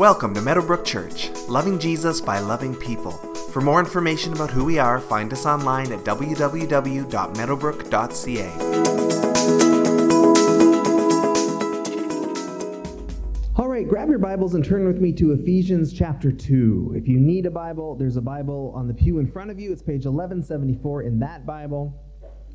Welcome to Meadowbrook Church, loving Jesus by loving people. For more information about who we are, find us online at www.meadowbrook.ca. All right, grab your Bibles and turn with me to Ephesians chapter 2. If you need a Bible, there's a Bible on the pew in front of you. It's page 1174 in that Bible.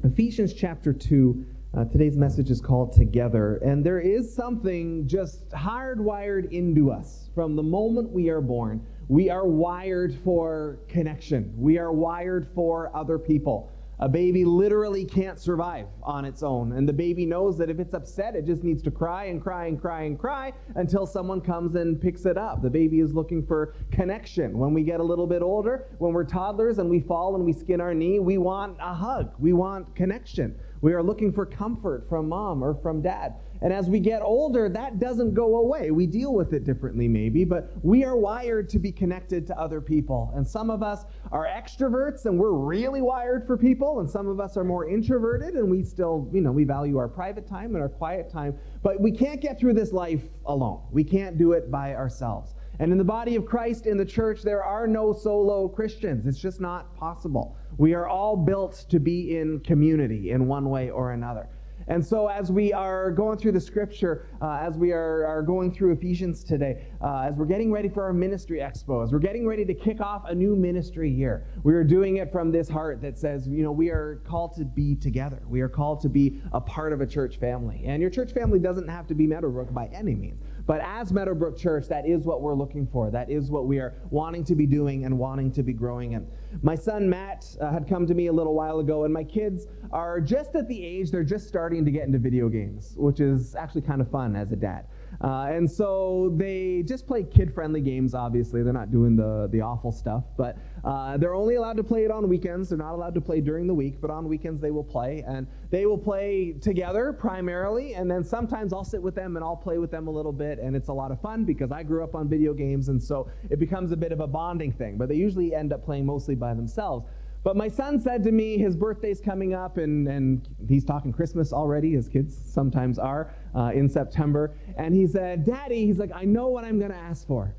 Ephesians chapter 2. Uh, today's message is called Together. And there is something just hardwired into us from the moment we are born. We are wired for connection, we are wired for other people. A baby literally can't survive on its own. And the baby knows that if it's upset, it just needs to cry and cry and cry and cry until someone comes and picks it up. The baby is looking for connection. When we get a little bit older, when we're toddlers and we fall and we skin our knee, we want a hug. We want connection. We are looking for comfort from mom or from dad. And as we get older, that doesn't go away. We deal with it differently, maybe, but we are wired to be connected to other people. And some of us are extroverts and we're really wired for people, and some of us are more introverted and we still, you know, we value our private time and our quiet time. But we can't get through this life alone. We can't do it by ourselves. And in the body of Christ, in the church, there are no solo Christians. It's just not possible. We are all built to be in community in one way or another. And so, as we are going through the scripture, uh, as we are, are going through Ephesians today, uh, as we're getting ready for our ministry expo, as we're getting ready to kick off a new ministry year, we are doing it from this heart that says, you know, we are called to be together. We are called to be a part of a church family. And your church family doesn't have to be Meadowbrook by any means. But as Meadowbrook Church, that is what we're looking for. That is what we are wanting to be doing and wanting to be growing in. My son Matt uh, had come to me a little while ago, and my kids are just at the age they're just starting to get into video games, which is actually kind of fun as a dad. Uh, and so they just play kid-friendly games. Obviously, they're not doing the the awful stuff, but uh, they're only allowed to play it on weekends. They're not allowed to play during the week, but on weekends they will play, and they will play together primarily. And then sometimes I'll sit with them and I'll play with them a little bit, and it's a lot of fun because I grew up on video games, and so it becomes a bit of a bonding thing. But they usually end up playing mostly by themselves. But my son said to me, his birthday's coming up, and, and he's talking Christmas already, as kids sometimes are, uh, in September. And he said, Daddy, he's like, I know what I'm going to ask for.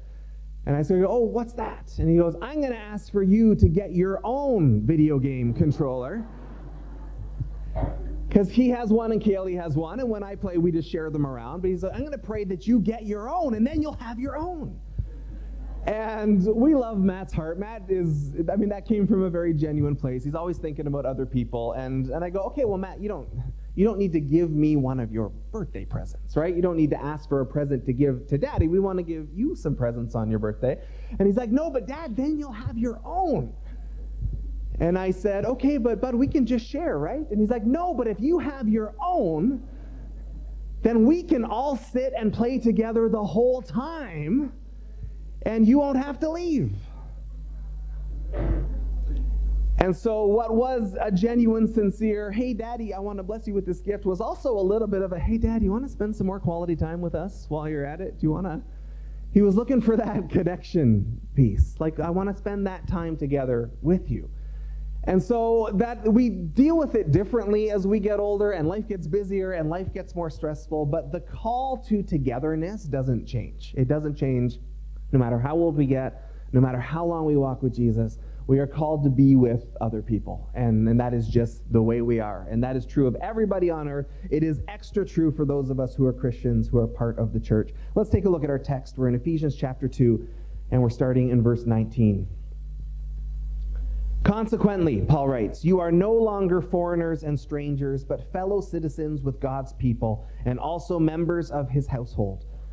And I said, Oh, what's that? And he goes, I'm going to ask for you to get your own video game controller. Because he has one and Kaylee has one, and when I play, we just share them around. But he's like, I'm going to pray that you get your own, and then you'll have your own. And we love Matt's heart. Matt is, I mean, that came from a very genuine place. He's always thinking about other people. And, and I go, okay, well, Matt, you don't, you don't need to give me one of your birthday presents, right? You don't need to ask for a present to give to daddy. We want to give you some presents on your birthday. And he's like, no, but dad, then you'll have your own. And I said, okay, but, but we can just share, right? And he's like, no, but if you have your own, then we can all sit and play together the whole time and you won't have to leave. And so, what was a genuine, sincere, hey, daddy, I want to bless you with this gift, was also a little bit of a, hey, dad, you want to spend some more quality time with us while you're at it? Do you want to? He was looking for that connection piece. Like, I want to spend that time together with you. And so that we deal with it differently as we get older and life gets busier and life gets more stressful, but the call to togetherness doesn't change. It doesn't change no matter how old we get, no matter how long we walk with Jesus, we are called to be with other people. And, and that is just the way we are. And that is true of everybody on earth. It is extra true for those of us who are Christians, who are part of the church. Let's take a look at our text. We're in Ephesians chapter 2, and we're starting in verse 19. Consequently, Paul writes, you are no longer foreigners and strangers, but fellow citizens with God's people, and also members of his household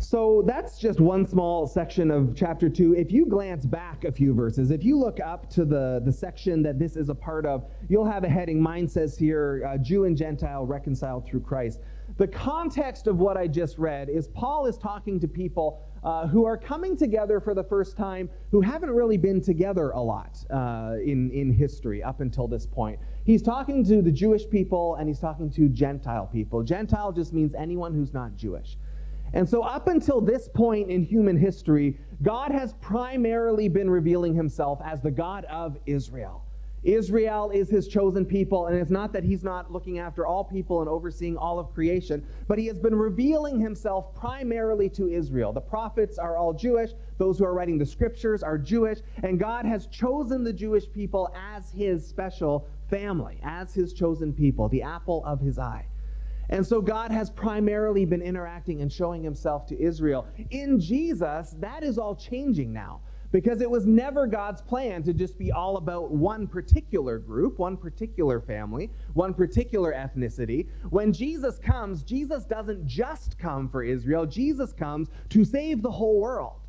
So that's just one small section of chapter 2. If you glance back a few verses, if you look up to the, the section that this is a part of, you'll have a heading. Mine says here uh, Jew and Gentile reconciled through Christ. The context of what I just read is Paul is talking to people uh, who are coming together for the first time who haven't really been together a lot uh, in, in history up until this point. He's talking to the Jewish people and he's talking to Gentile people. Gentile just means anyone who's not Jewish. And so, up until this point in human history, God has primarily been revealing himself as the God of Israel. Israel is his chosen people, and it's not that he's not looking after all people and overseeing all of creation, but he has been revealing himself primarily to Israel. The prophets are all Jewish, those who are writing the scriptures are Jewish, and God has chosen the Jewish people as his special family, as his chosen people, the apple of his eye. And so God has primarily been interacting and showing himself to Israel. In Jesus, that is all changing now because it was never God's plan to just be all about one particular group, one particular family, one particular ethnicity. When Jesus comes, Jesus doesn't just come for Israel, Jesus comes to save the whole world.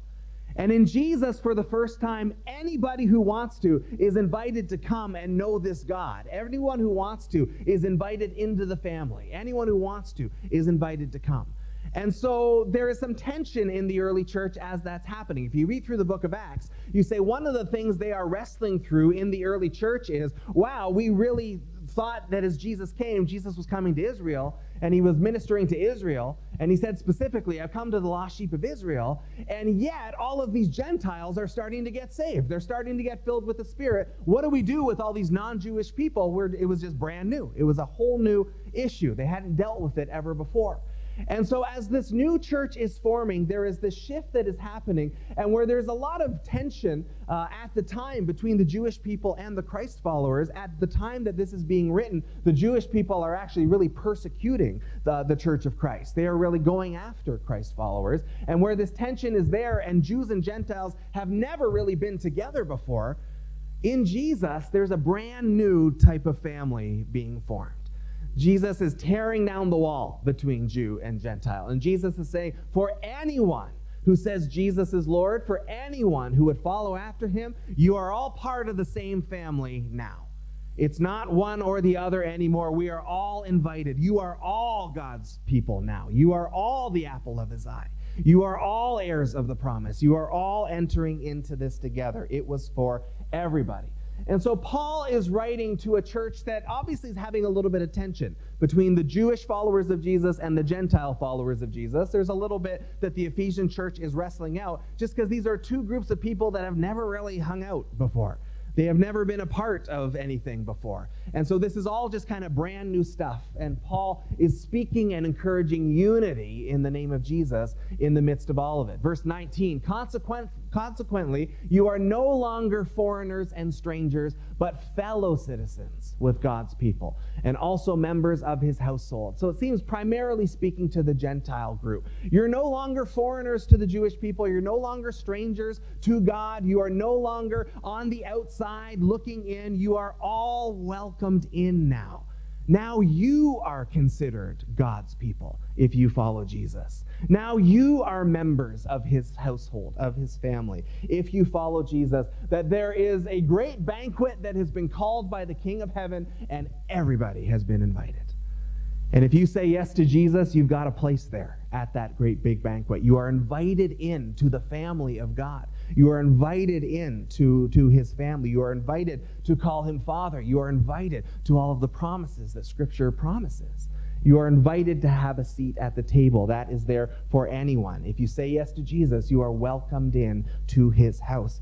And in Jesus, for the first time, anybody who wants to is invited to come and know this God. Everyone who wants to is invited into the family. Anyone who wants to is invited to come. And so there is some tension in the early church as that's happening. If you read through the book of Acts, you say one of the things they are wrestling through in the early church is wow, we really thought that as Jesus came, Jesus was coming to Israel and he was ministering to Israel. And he said specifically, I've come to the lost sheep of Israel. And yet, all of these Gentiles are starting to get saved. They're starting to get filled with the Spirit. What do we do with all these non Jewish people where it was just brand new? It was a whole new issue. They hadn't dealt with it ever before. And so, as this new church is forming, there is this shift that is happening, and where there's a lot of tension uh, at the time between the Jewish people and the Christ followers. At the time that this is being written, the Jewish people are actually really persecuting the, the church of Christ. They are really going after Christ followers. And where this tension is there, and Jews and Gentiles have never really been together before, in Jesus, there's a brand new type of family being formed. Jesus is tearing down the wall between Jew and Gentile. And Jesus is saying, for anyone who says Jesus is Lord, for anyone who would follow after him, you are all part of the same family now. It's not one or the other anymore. We are all invited. You are all God's people now. You are all the apple of his eye. You are all heirs of the promise. You are all entering into this together. It was for everybody. And so Paul is writing to a church that obviously is having a little bit of tension between the Jewish followers of Jesus and the Gentile followers of Jesus. There's a little bit that the Ephesian church is wrestling out just because these are two groups of people that have never really hung out before. They have never been a part of anything before. And so this is all just kind of brand new stuff. And Paul is speaking and encouraging unity in the name of Jesus in the midst of all of it. Verse 19 Consequent, Consequently, you are no longer foreigners and strangers, but fellow citizens with God's people, and also members of his household. So it seems primarily speaking to the Gentile group. You're no longer foreigners to the Jewish people. You're no longer strangers to God. You are no longer on the outside looking in. You are all welcomed in now. Now you are considered God's people if you follow Jesus. Now you are members of his household, of his family, if you follow Jesus. That there is a great banquet that has been called by the King of heaven, and everybody has been invited. And if you say yes to Jesus, you've got a place there at that great big banquet. You are invited in to the family of God. You are invited in to, to his family. You are invited to call him Father. You are invited to all of the promises that Scripture promises. You are invited to have a seat at the table. That is there for anyone. If you say yes to Jesus, you are welcomed in to his house.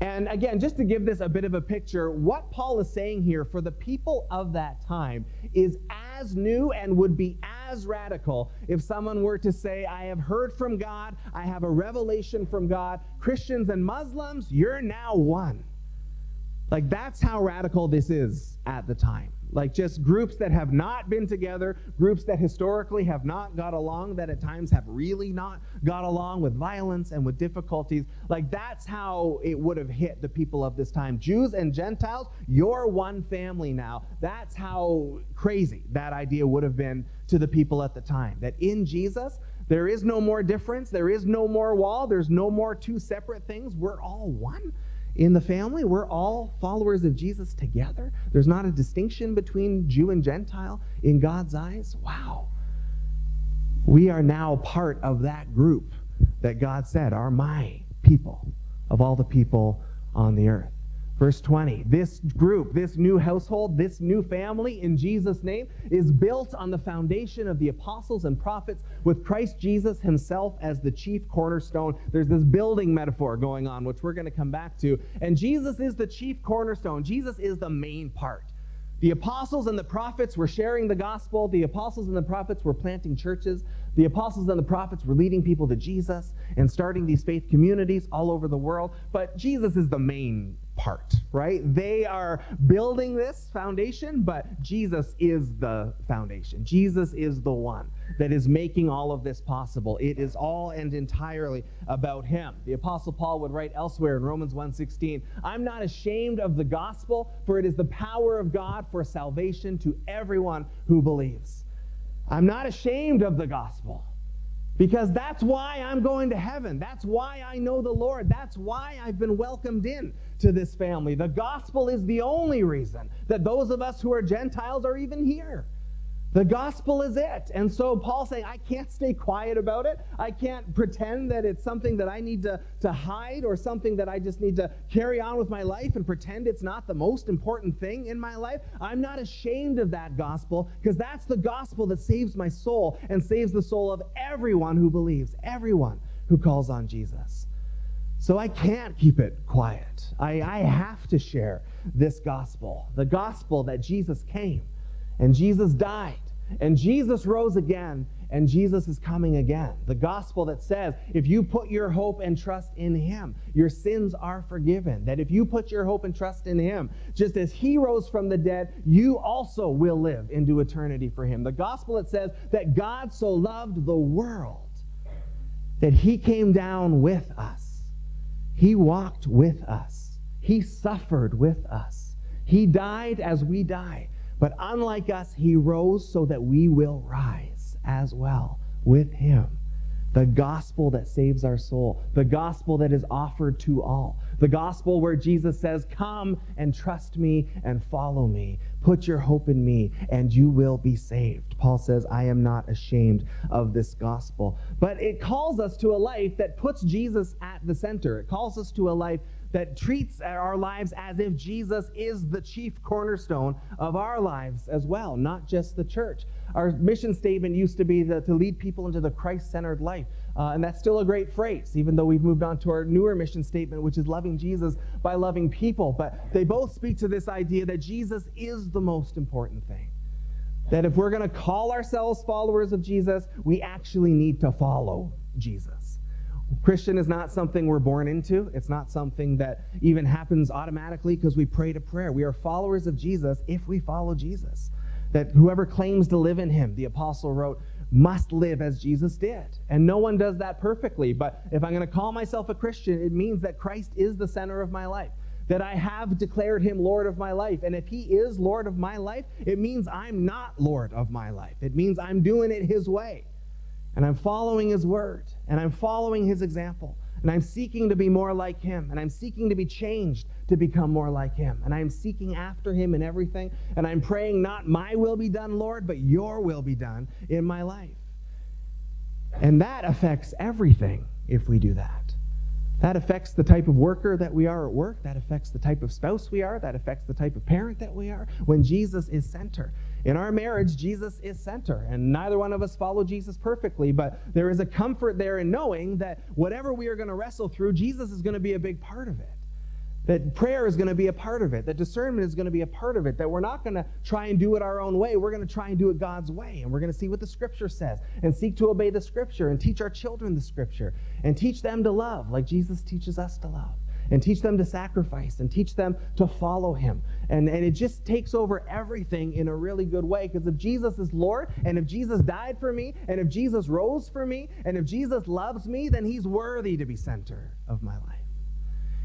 And again, just to give this a bit of a picture, what Paul is saying here for the people of that time is as new and would be as radical if someone were to say, I have heard from God, I have a revelation from God. Christians and Muslims, you're now one. Like, that's how radical this is at the time like just groups that have not been together, groups that historically have not got along, that at times have really not got along with violence and with difficulties. Like that's how it would have hit the people of this time. Jews and Gentiles, you're one family now. That's how crazy that idea would have been to the people at the time. That in Jesus, there is no more difference, there is no more wall, there's no more two separate things. We're all one in the family. We're all followers of Jesus together. There's not a distinction between Jew and Gentile in God's eyes. Wow. We are now part of that group that God said are my people of all the people on the earth. Verse 20 This group, this new household, this new family in Jesus' name is built on the foundation of the apostles and prophets with Christ Jesus himself as the chief cornerstone. There's this building metaphor going on, which we're going to come back to. And Jesus is the chief cornerstone, Jesus is the main part. The apostles and the prophets were sharing the gospel. The apostles and the prophets were planting churches. The apostles and the prophets were leading people to Jesus and starting these faith communities all over the world. But Jesus is the main part, right? They are building this foundation, but Jesus is the foundation. Jesus is the one that is making all of this possible. It is all and entirely about him. The apostle Paul would write elsewhere in Romans 1:16, "I'm not ashamed of the gospel, for it is the power of God for salvation to everyone who believes." I'm not ashamed of the gospel. Because that's why I'm going to heaven. That's why I know the Lord. That's why I've been welcomed in to this family. The gospel is the only reason that those of us who are Gentiles are even here. The gospel is it. And so Paul's saying, I can't stay quiet about it. I can't pretend that it's something that I need to, to hide or something that I just need to carry on with my life and pretend it's not the most important thing in my life. I'm not ashamed of that gospel because that's the gospel that saves my soul and saves the soul of everyone who believes, everyone who calls on Jesus. So I can't keep it quiet. I, I have to share this gospel, the gospel that Jesus came and Jesus died, and Jesus rose again, and Jesus is coming again. The gospel that says if you put your hope and trust in Him, your sins are forgiven. That if you put your hope and trust in Him, just as He rose from the dead, you also will live into eternity for Him. The gospel that says that God so loved the world that He came down with us, He walked with us, He suffered with us, He died as we die but unlike us, he rose so that we will rise as well with him. The gospel that saves our soul, the gospel that is offered to all, the gospel where Jesus says, Come and trust me and follow me. Put your hope in me and you will be saved. Paul says, I am not ashamed of this gospel. But it calls us to a life that puts Jesus at the center. It calls us to a life that treats our lives as if Jesus is the chief cornerstone of our lives as well, not just the church. Our mission statement used to be the, to lead people into the Christ centered life. Uh, and that's still a great phrase, even though we've moved on to our newer mission statement, which is loving Jesus by loving people. But they both speak to this idea that Jesus is the most important thing. That if we're going to call ourselves followers of Jesus, we actually need to follow Jesus. Christian is not something we're born into. It's not something that even happens automatically because we pray to prayer. We are followers of Jesus if we follow Jesus. That whoever claims to live in him, the apostle wrote, must live as Jesus did. And no one does that perfectly. But if I'm going to call myself a Christian, it means that Christ is the center of my life, that I have declared him Lord of my life. And if he is Lord of my life, it means I'm not Lord of my life. It means I'm doing it his way and I'm following his word, and I'm following his example, and I'm seeking to be more like him, and I'm seeking to be changed to become more like him, and I'm seeking after him in everything, and I'm praying, not my will be done, Lord, but your will be done in my life. And that affects everything if we do that. That affects the type of worker that we are at work. That affects the type of spouse we are. That affects the type of parent that we are when Jesus is center. In our marriage, Jesus is center, and neither one of us follow Jesus perfectly, but there is a comfort there in knowing that whatever we are going to wrestle through, Jesus is going to be a big part of it. That prayer is going to be a part of it, that discernment is going to be a part of it, that we're not going to try and do it our own way. We're going to try and do it God's way, and we're going to see what the Scripture says and seek to obey the Scripture and teach our children the Scripture and teach them to love like Jesus teaches us to love and teach them to sacrifice and teach them to follow him. And, and it just takes over everything in a really good way because if Jesus is Lord and if Jesus died for me and if Jesus rose for me and if Jesus loves me, then he's worthy to be center of my life.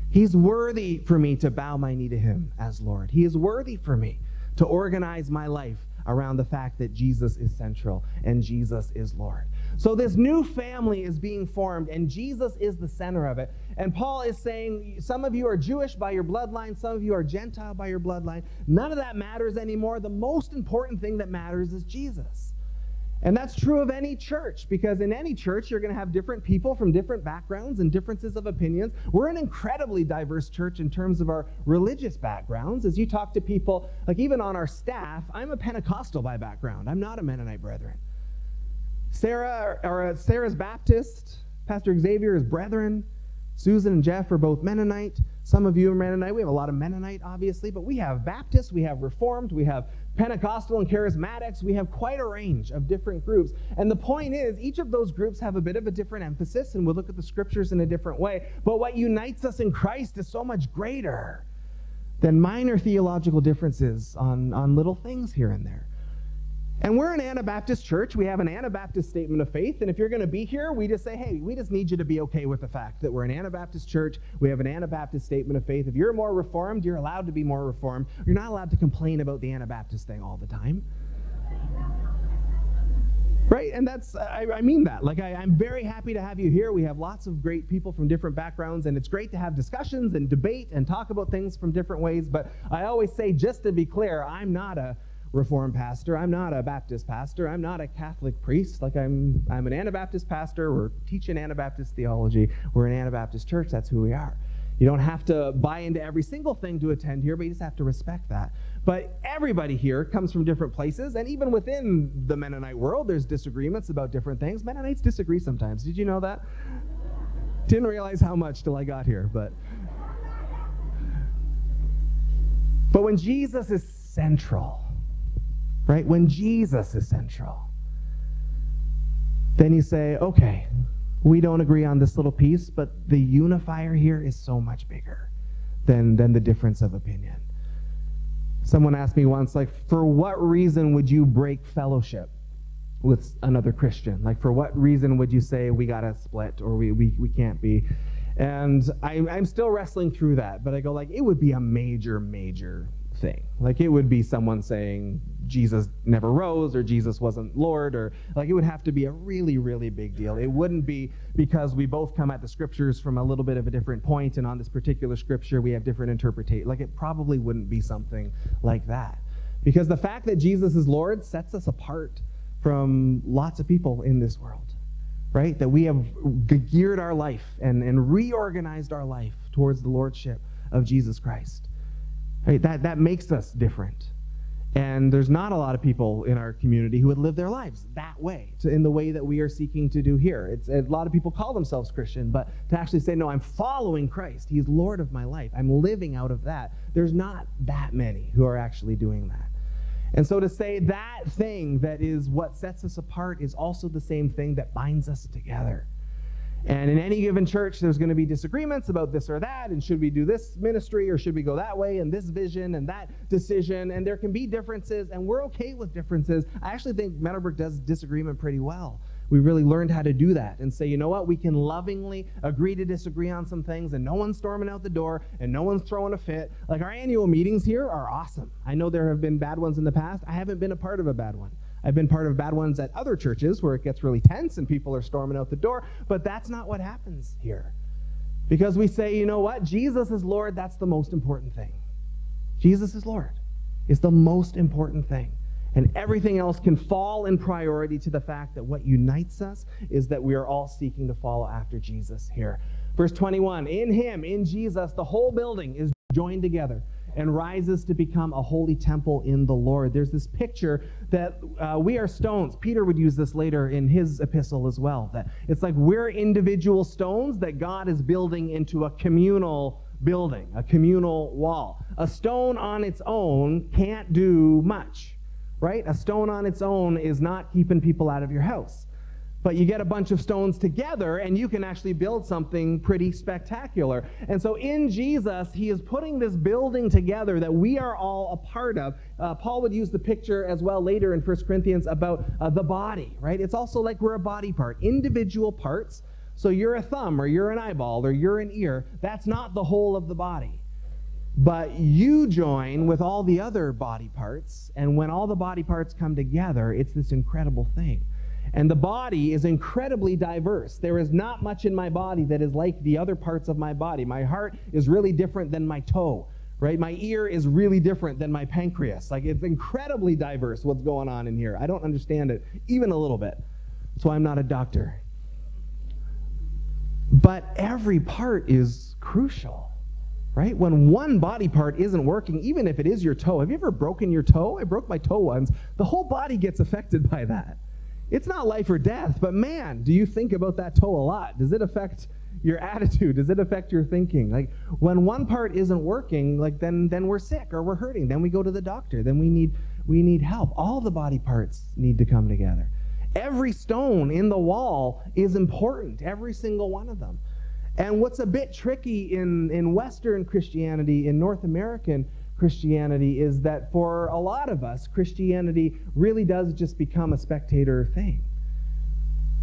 He's worthy for me to bow my knee to him as Lord. He is worthy for me to organize my life around the fact that Jesus is central and Jesus is Lord. So this new family is being formed, and Jesus is the center of it. And Paul is saying, some of you are Jewish by your bloodline, some of you are Gentile by your bloodline. None of that matters anymore. The most important thing that matters is Jesus. And that's true of any church because in any church, you're going to have different people from different backgrounds and differences of opinions. We're an incredibly diverse church in terms of our religious backgrounds. As you talk to people, like even on our staff, I'm a Pentecostal by background, I'm not a Mennonite brethren. Sarah, or, uh, Sarah's Baptist, Pastor Xavier is brethren. Susan and Jeff are both Mennonite. Some of you are Mennonite. We have a lot of Mennonite, obviously, but we have Baptists, we have Reformed, we have Pentecostal and Charismatics. We have quite a range of different groups. And the point is, each of those groups have a bit of a different emphasis, and we'll look at the scriptures in a different way. But what unites us in Christ is so much greater than minor theological differences on, on little things here and there. And we're an Anabaptist church. We have an Anabaptist statement of faith. And if you're going to be here, we just say, hey, we just need you to be okay with the fact that we're an Anabaptist church. We have an Anabaptist statement of faith. If you're more reformed, you're allowed to be more reformed. You're not allowed to complain about the Anabaptist thing all the time. Right? And that's, I, I mean that. Like, I, I'm very happy to have you here. We have lots of great people from different backgrounds, and it's great to have discussions and debate and talk about things from different ways. But I always say, just to be clear, I'm not a Reformed pastor. I'm not a Baptist pastor. I'm not a Catholic priest. Like I'm, I'm an Anabaptist pastor. We're teaching Anabaptist theology. We're an Anabaptist church. That's who we are. You don't have to buy into every single thing to attend here, but you just have to respect that. But everybody here comes from different places, and even within the Mennonite world, there's disagreements about different things. Mennonites disagree sometimes. Did you know that? Didn't realize how much till I got here, but. But when Jesus is central, right? When Jesus is central, then you say, okay, we don't agree on this little piece, but the unifier here is so much bigger than, than the difference of opinion. Someone asked me once, like, for what reason would you break fellowship with another Christian? Like, for what reason would you say we got to split or we, we, we can't be? And I, I'm still wrestling through that, but I go, like, it would be a major, major thing. Like it would be someone saying Jesus never rose or Jesus wasn't Lord or like it would have to be a really, really big deal. It wouldn't be because we both come at the scriptures from a little bit of a different point and on this particular scripture we have different interpretation. Like it probably wouldn't be something like that. Because the fact that Jesus is Lord sets us apart from lots of people in this world, right? That we have geared our life and, and reorganized our life towards the Lordship of Jesus Christ. Right? That, that makes us different. And there's not a lot of people in our community who would live their lives that way, in the way that we are seeking to do here. It's, a lot of people call themselves Christian, but to actually say, no, I'm following Christ. He's Lord of my life. I'm living out of that. There's not that many who are actually doing that. And so to say that thing that is what sets us apart is also the same thing that binds us together. And in any given church, there's going to be disagreements about this or that, and should we do this ministry or should we go that way, and this vision and that decision. And there can be differences, and we're okay with differences. I actually think Meadowbrook does disagreement pretty well. We really learned how to do that and say, you know what, we can lovingly agree to disagree on some things, and no one's storming out the door, and no one's throwing a fit. Like our annual meetings here are awesome. I know there have been bad ones in the past. I haven't been a part of a bad one. I've been part of bad ones at other churches where it gets really tense and people are storming out the door, but that's not what happens here. Because we say, you know what? Jesus is Lord, that's the most important thing. Jesus is Lord is the most important thing. And everything else can fall in priority to the fact that what unites us is that we are all seeking to follow after Jesus here. Verse 21 In him, in Jesus, the whole building is joined together and rises to become a holy temple in the Lord. There's this picture that uh, we are stones. Peter would use this later in his epistle as well. That it's like we're individual stones that God is building into a communal building, a communal wall. A stone on its own can't do much, right? A stone on its own is not keeping people out of your house but you get a bunch of stones together and you can actually build something pretty spectacular. And so in Jesus, he is putting this building together that we are all a part of. Uh, Paul would use the picture as well later in 1 Corinthians about uh, the body, right? It's also like we're a body part, individual parts. So you're a thumb or you're an eyeball or you're an ear. That's not the whole of the body. But you join with all the other body parts, and when all the body parts come together, it's this incredible thing. And the body is incredibly diverse. There is not much in my body that is like the other parts of my body. My heart is really different than my toe, right? My ear is really different than my pancreas. Like it's incredibly diverse what's going on in here. I don't understand it even a little bit. That's why I'm not a doctor. But every part is crucial, right? When one body part isn't working, even if it is your toe, have you ever broken your toe? I broke my toe once. The whole body gets affected by that. It's not life or death, but man, do you think about that toe a lot? Does it affect your attitude? Does it affect your thinking? Like when one part isn't working, like then then we're sick or we're hurting. Then we go to the doctor. Then we need we need help. All the body parts need to come together. Every stone in the wall is important, every single one of them. And what's a bit tricky in, in Western Christianity, in North American Christianity, is that for a lot of us, Christianity really does just become a spectator thing.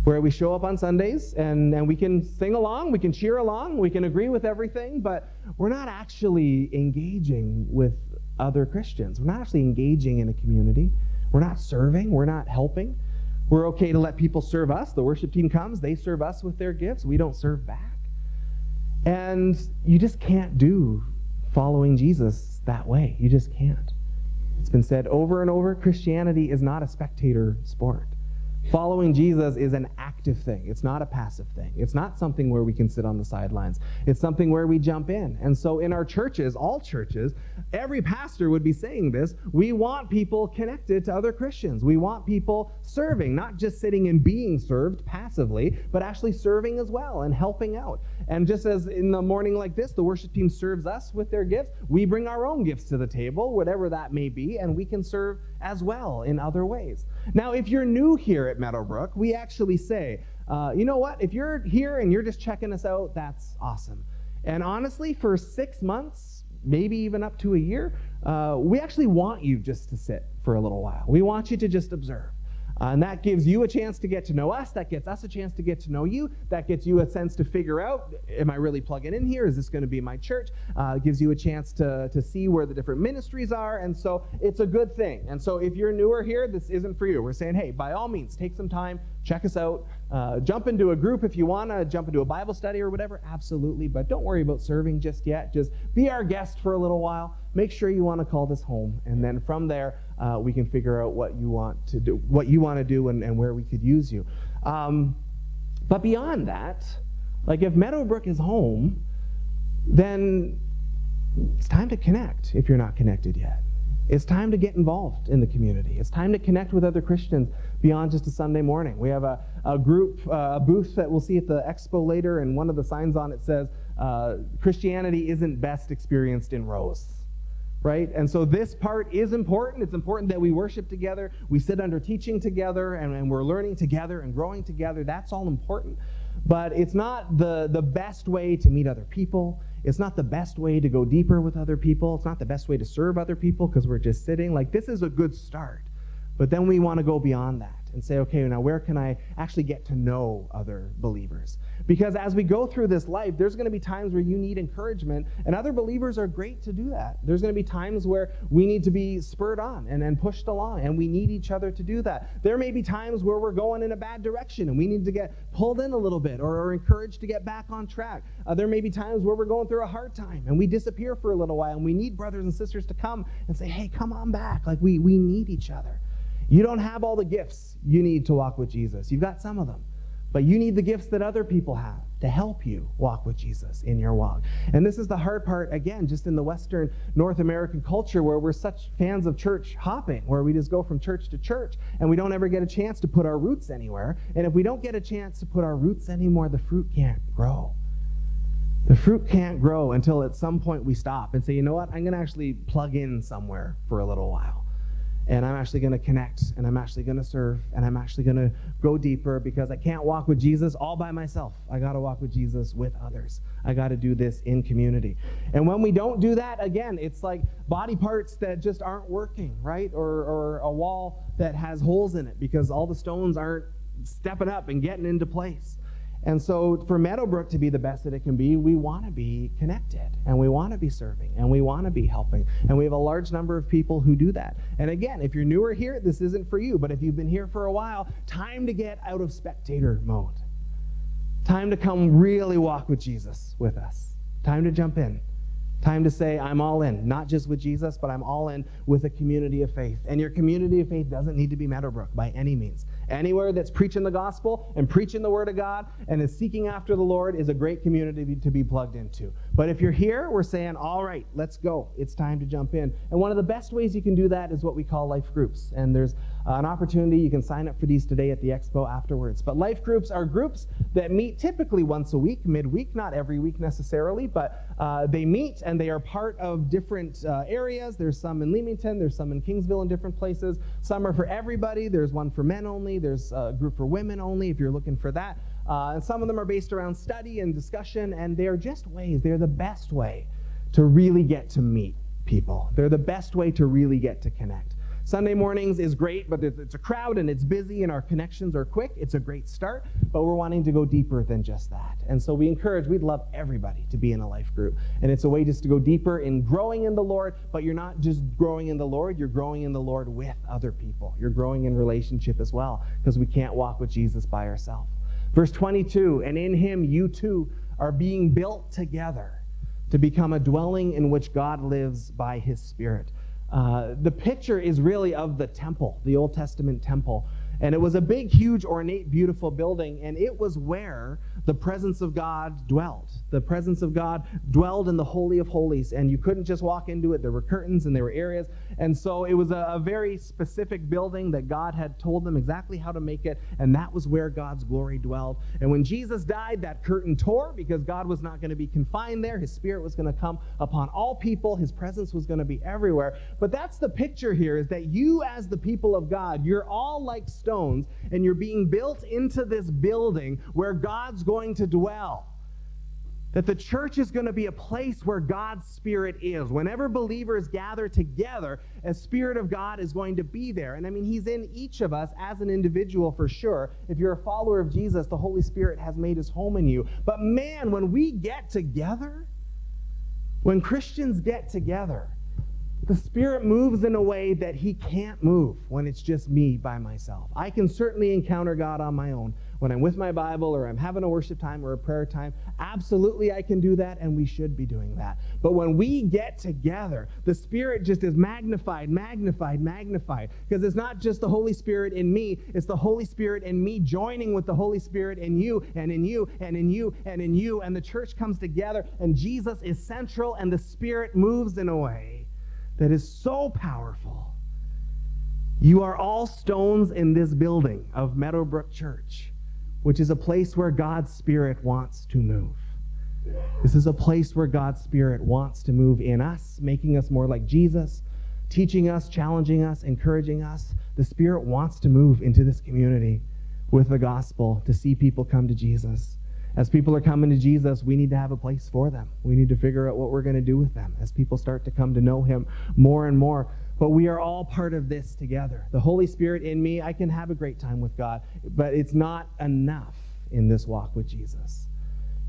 Where we show up on Sundays and, and we can sing along, we can cheer along, we can agree with everything, but we're not actually engaging with other Christians. We're not actually engaging in a community. We're not serving, we're not helping. We're okay to let people serve us. The worship team comes, they serve us with their gifts. We don't serve back. And you just can't do following Jesus that way. You just can't. It's been said over and over Christianity is not a spectator sport. Following Jesus is an active thing. It's not a passive thing. It's not something where we can sit on the sidelines. It's something where we jump in. And so in our churches, all churches, every pastor would be saying this. We want people connected to other Christians. We want people serving, not just sitting and being served passively, but actually serving as well and helping out. And just as in the morning like this, the worship team serves us with their gifts, we bring our own gifts to the table, whatever that may be, and we can serve as well in other ways. Now, if you're new here at Meadowbrook, we actually say, uh, you know what? If you're here and you're just checking us out, that's awesome. And honestly, for six months, maybe even up to a year, uh, we actually want you just to sit for a little while. We want you to just observe. Uh, and that gives you a chance to get to know us. That gets us a chance to get to know you. That gets you a sense to figure out am I really plugging in here? Is this going to be my church? Uh, gives you a chance to, to see where the different ministries are. And so it's a good thing. And so if you're newer here, this isn't for you. We're saying, hey, by all means, take some time, check us out. Uh, jump into a group if you want to, jump into a Bible study or whatever, absolutely. But don't worry about serving just yet. Just be our guest for a little while. Make sure you want to call this home. And then from there, uh, we can figure out what you want to do, what you want to do, and, and where we could use you. Um, but beyond that, like if Meadowbrook is home, then it's time to connect if you're not connected yet. It's time to get involved in the community. It's time to connect with other Christians beyond just a Sunday morning. We have a, a group, uh, a booth that we'll see at the expo later, and one of the signs on it says, uh, Christianity isn't best experienced in rows right? And so this part is important. It's important that we worship together, we sit under teaching together, and, and we're learning together and growing together. That's all important. But it's not the, the best way to meet other people. It's not the best way to go deeper with other people. It's not the best way to serve other people because we're just sitting. Like, this is a good start. But then we want to go beyond that and say, okay, now where can I actually get to know other believers? Because as we go through this life, there's going to be times where you need encouragement, and other believers are great to do that. There's going to be times where we need to be spurred on and, and pushed along, and we need each other to do that. There may be times where we're going in a bad direction, and we need to get pulled in a little bit or, or encouraged to get back on track. Uh, there may be times where we're going through a hard time, and we disappear for a little while, and we need brothers and sisters to come and say, hey, come on back. Like we, we need each other. You don't have all the gifts you need to walk with Jesus. You've got some of them. But you need the gifts that other people have to help you walk with Jesus in your walk. And this is the hard part, again, just in the Western North American culture where we're such fans of church hopping, where we just go from church to church and we don't ever get a chance to put our roots anywhere. And if we don't get a chance to put our roots anymore, the fruit can't grow. The fruit can't grow until at some point we stop and say, you know what, I'm going to actually plug in somewhere for a little while and I'm actually going to connect and I'm actually going to serve and I'm actually going to go deeper because I can't walk with Jesus all by myself. I got to walk with Jesus with others. I got to do this in community. And when we don't do that, again, it's like body parts that just aren't working, right? Or, or a wall that has holes in it because all the stones aren't stepping up and getting into place. And so, for Meadowbrook to be the best that it can be, we want to be connected and we want to be serving and we want to be helping. And we have a large number of people who do that. And again, if you're newer here, this isn't for you. But if you've been here for a while, time to get out of spectator mode. Time to come really walk with Jesus with us. Time to jump in. Time to say, I'm all in, not just with Jesus, but I'm all in with a community of faith. And your community of faith doesn't need to be Meadowbrook by any means. Anywhere that's preaching the gospel and preaching the word of God and is seeking after the Lord is a great community to be plugged into. But if you're here, we're saying, all right, let's go. It's time to jump in. And one of the best ways you can do that is what we call life groups. And there's uh, an opportunity. You can sign up for these today at the expo afterwards. But life groups are groups that meet typically once a week, midweek, not every week necessarily, but uh, they meet and they are part of different uh, areas. There's some in Leamington, there's some in Kingsville in different places. Some are for everybody. There's one for men only, there's a group for women only if you're looking for that. Uh, and some of them are based around study and discussion, and they're just ways, they're the best way to really get to meet people. They're the best way to really get to connect. Sunday mornings is great, but it's a crowd and it's busy and our connections are quick. It's a great start, but we're wanting to go deeper than just that. And so we encourage, we'd love everybody to be in a life group. And it's a way just to go deeper in growing in the Lord, but you're not just growing in the Lord, you're growing in the Lord with other people. You're growing in relationship as well, because we can't walk with Jesus by ourselves. Verse 22 And in him you too are being built together to become a dwelling in which God lives by his Spirit. Uh, the picture is really of the temple, the Old Testament temple. And it was a big, huge, ornate, beautiful building, and it was where the presence of God dwelled. The presence of God dwelled in the Holy of Holies, and you couldn't just walk into it. There were curtains and there were areas. And so it was a, a, very specific building that God had told them exactly how to make it, and that was where God's glory dwelled. And when Jesus died, that curtain tore because God was not going to be confined there. His Spirit was going to come upon all people, His presence was going to be everywhere. But that's the picture here is that you, as the people of God, you're all like stones, and you're being built into this building where God's going to dwell. That the church is going to be a place where God's Spirit is. Whenever believers gather together, a Spirit of God is going to be there. And I mean, He's in each of us as an individual for sure. If you're a follower of Jesus, the Holy Spirit has made His home in you. But man, when we get together, when Christians get together, the Spirit moves in a way that He can't move when it's just me by myself. I can certainly encounter God on my own when I'm with my Bible or I'm having a worship time or a prayer time. Absolutely, I can do that, and we should be doing that. But when we get together, the Spirit just is magnified, magnified, magnified. Because it's not just the Holy Spirit in me, it's the Holy Spirit in me joining with the Holy Spirit in you, and in you, and in you, and in you. And the church comes together, and Jesus is central, and the Spirit moves in a way that is so powerful. You are all stones in this building of Meadowbrook Church, which is a place where God's Spirit wants to move. This is a place where God's Spirit wants to move in us, making us more like Jesus, teaching us, challenging us, encouraging us. The Spirit wants to move into this community with the gospel to see people come to Jesus. As people are coming to Jesus, we need to have a place for them. We need to figure out what we're going to do with them as people start to come to know Him more and more. But we are all part of this together. The Holy Spirit in me, I can have a great time with God, but it's not enough in this walk with Jesus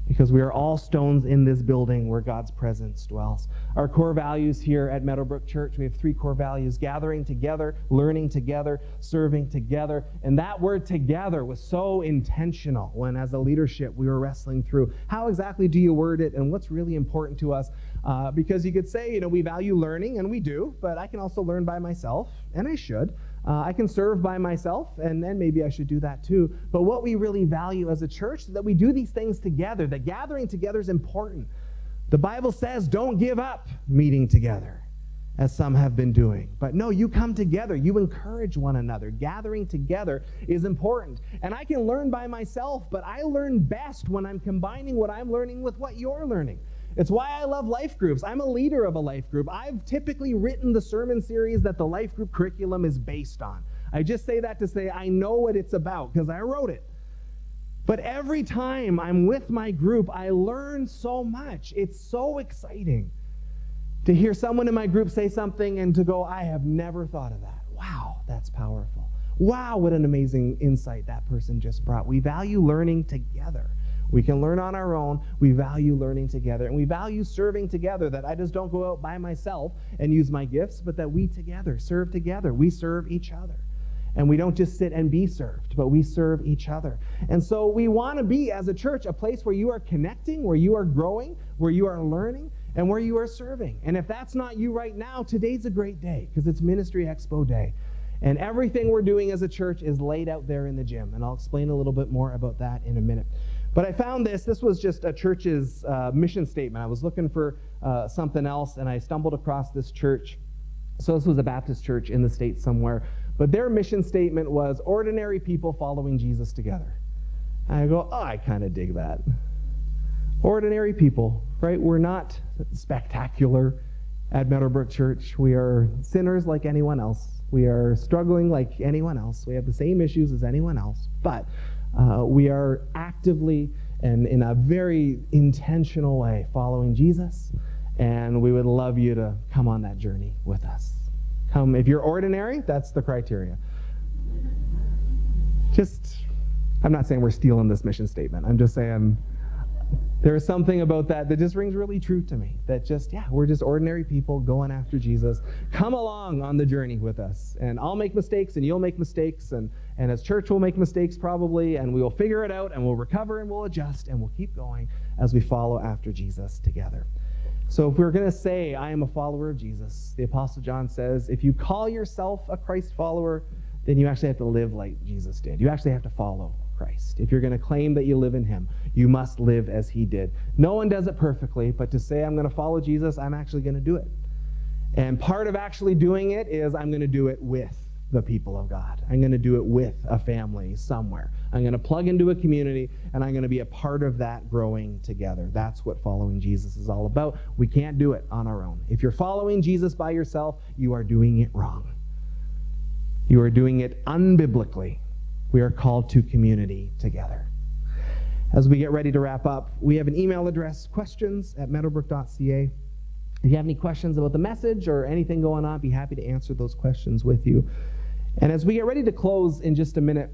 because we are all stones in this building where God's presence dwells. Our core values here at Meadowbrook Church, we have three core values gathering together, learning together, serving together. And that word together was so intentional when, as a leadership, we were wrestling through how exactly do you word it and what's really important to us. Uh, because you could say, you know, we value learning, and we do, but I can also learn by myself, and I should. Uh, I can serve by myself, and then maybe I should do that too. But what we really value as a church is that we do these things together. That gathering together is important. The Bible says, don't give up meeting together, as some have been doing. But no, you come together, you encourage one another. Gathering together is important. And I can learn by myself, but I learn best when I'm combining what I'm learning with what you're learning. It's why I love life groups. I'm a leader of a life group. I've typically written the sermon series that the life group curriculum is based on. I just say that to say I know what it's about because I wrote it. But every time I'm with my group, I learn so much. It's so exciting to hear someone in my group say something and to go, I have never thought of that. Wow, that's powerful. Wow, what an amazing insight that person just brought. We value learning together. We can learn on our own. We value learning together. And we value serving together, that I just don't go out by myself and use my gifts, but that we together serve together. We serve each other. And we don't just sit and be served, but we serve each other. And so we want to be, as a church, a place where you are connecting, where you are growing, where you are learning, and where you are serving. And if that's not you right now, today's a great day because it's Ministry Expo Day. And everything we're doing as a church is laid out there in the gym. And I'll explain a little bit more about that in a minute. But I found this. This was just a church's uh, mission statement. I was looking for uh, something else, and I stumbled across this church. So, this was a Baptist church in the States somewhere. But their mission statement was ordinary people following Jesus together. And I go, oh, I kind of dig that. Ordinary people, right? We're not spectacular at Meadowbrook Church. We are sinners like anyone else. We are struggling like anyone else. We have the same issues as anyone else. But uh, we are actively and in a very intentional way following Jesus, and we would love you to come on that journey with us. Come, if you're ordinary, that's the criteria. Just, I'm not saying we're stealing this mission statement. I'm just saying there is something about that that just rings really true to me. That just, yeah, we're just ordinary people going after Jesus. Come along on the journey with us. And I'll make mistakes and you'll make mistakes. And, and as church, we'll make mistakes probably. And we will figure it out and we'll recover and we'll adjust and we'll keep going as we follow after Jesus together. So if we're going to say, I am a follower of Jesus, the Apostle John says, if you call yourself a Christ follower, then you actually have to live like Jesus did. You actually have to follow Christ. If you're going to claim that you live in Him, you must live as He did. No one does it perfectly, but to say, I'm going to follow Jesus, I'm actually going to do it. And part of actually doing it is I'm going to do it with the people of God. I'm going to do it with a family somewhere. I'm going to plug into a community and I'm going to be a part of that growing together. That's what following Jesus is all about. We can't do it on our own. If you're following Jesus by yourself, you are doing it wrong. You are doing it unbiblically we are called to community together. As we get ready to wrap up, we have an email address questions at meadowbrook.ca. If you have any questions about the message or anything going on, I'd be happy to answer those questions with you. And as we get ready to close in just a minute,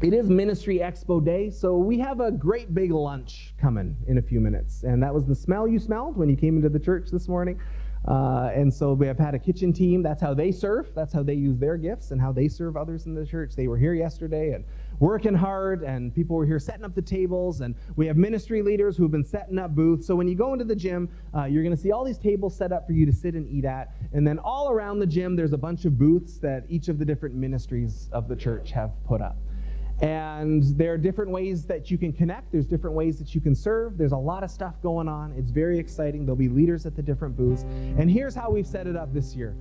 it is Ministry Expo Day, so we have a great big lunch coming in a few minutes. And that was the smell you smelled when you came into the church this morning. Uh, and so we have had a kitchen team. That's how they serve. That's how they use their gifts and how they serve others in the church. They were here yesterday and working hard, and people were here setting up the tables. And we have ministry leaders who have been setting up booths. So when you go into the gym, uh, you're going to see all these tables set up for you to sit and eat at. And then all around the gym, there's a bunch of booths that each of the different ministries of the church have put up. And there are different ways that you can connect. There's different ways that you can serve. There's a lot of stuff going on. It's very exciting. There'll be leaders at the different booths. And here's how we've set it up this year.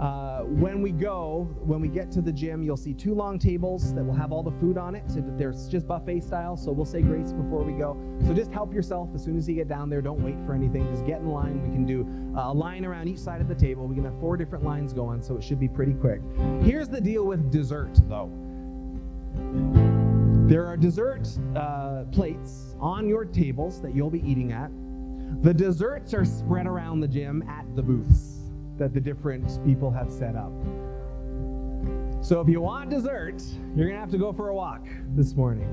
Uh, when we go, when we get to the gym, you'll see two long tables that will have all the food on it. So there's just buffet style. So we'll say grace before we go. So just help yourself as soon as you get down there. Don't wait for anything. Just get in line. We can do uh, a line around each side of the table. We can have four different lines going, so it should be pretty quick. Here's the deal with dessert, though. There are dessert uh, plates on your tables that you'll be eating at. The desserts are spread around the gym at the booths that the different people have set up. So if you want dessert, you're going to have to go for a walk this morning.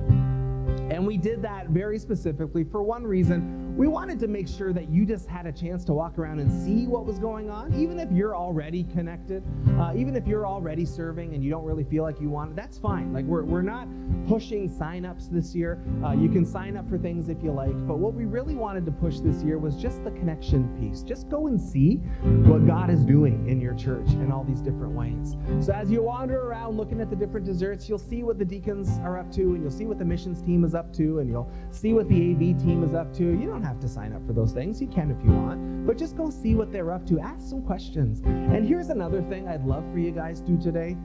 And we did that very specifically for one reason we wanted to make sure that you just had a chance to walk around and see what was going on, even if you're already connected, uh, even if you're already serving and you don't really feel like you want it, that's fine. Like, we're, we're not pushing signups this year. Uh, you can sign up for things if you like, but what we really wanted to push this year was just the connection piece. Just go and see what God is doing in your church in all these different ways. So, as you wander around looking at the different desserts, you'll see what the deacons are up to, and you'll see what the missions team is up to, and you'll see what the AV team is up to. You don't have to sign up for those things. You can if you want, but just go see what they're up to. Ask some questions. And here's another thing I'd love for you guys to do today.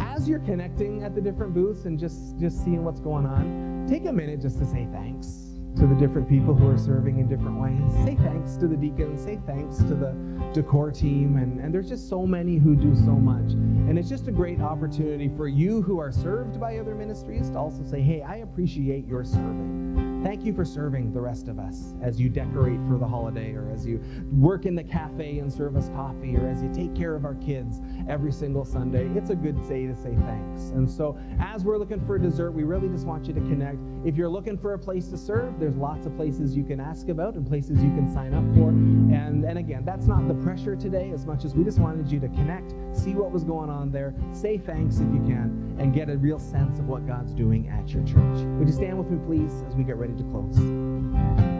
As you're connecting at the different booths and just just seeing what's going on, take a minute just to say thanks to the different people who are serving in different ways. Say thanks to the deacons, say thanks to the decor team, and, and there's just so many who do so much. And it's just a great opportunity for you who are served by other ministries to also say, hey, I appreciate your serving. Thank you for serving the rest of us as you decorate for the holiday, or as you work in the cafe and serve us coffee, or as you take care of our kids every single Sunday. It's a good day to say thanks. And so, as we're looking for dessert, we really just want you to connect. If you're looking for a place to serve, there's lots of places you can ask about and places you can sign up for. And, and again, that's not the pressure today as much as we just wanted you to connect, see what was going on there, say thanks if you can, and get a real sense of what God's doing at your church. Would you stand with me, please, as we get ready to close?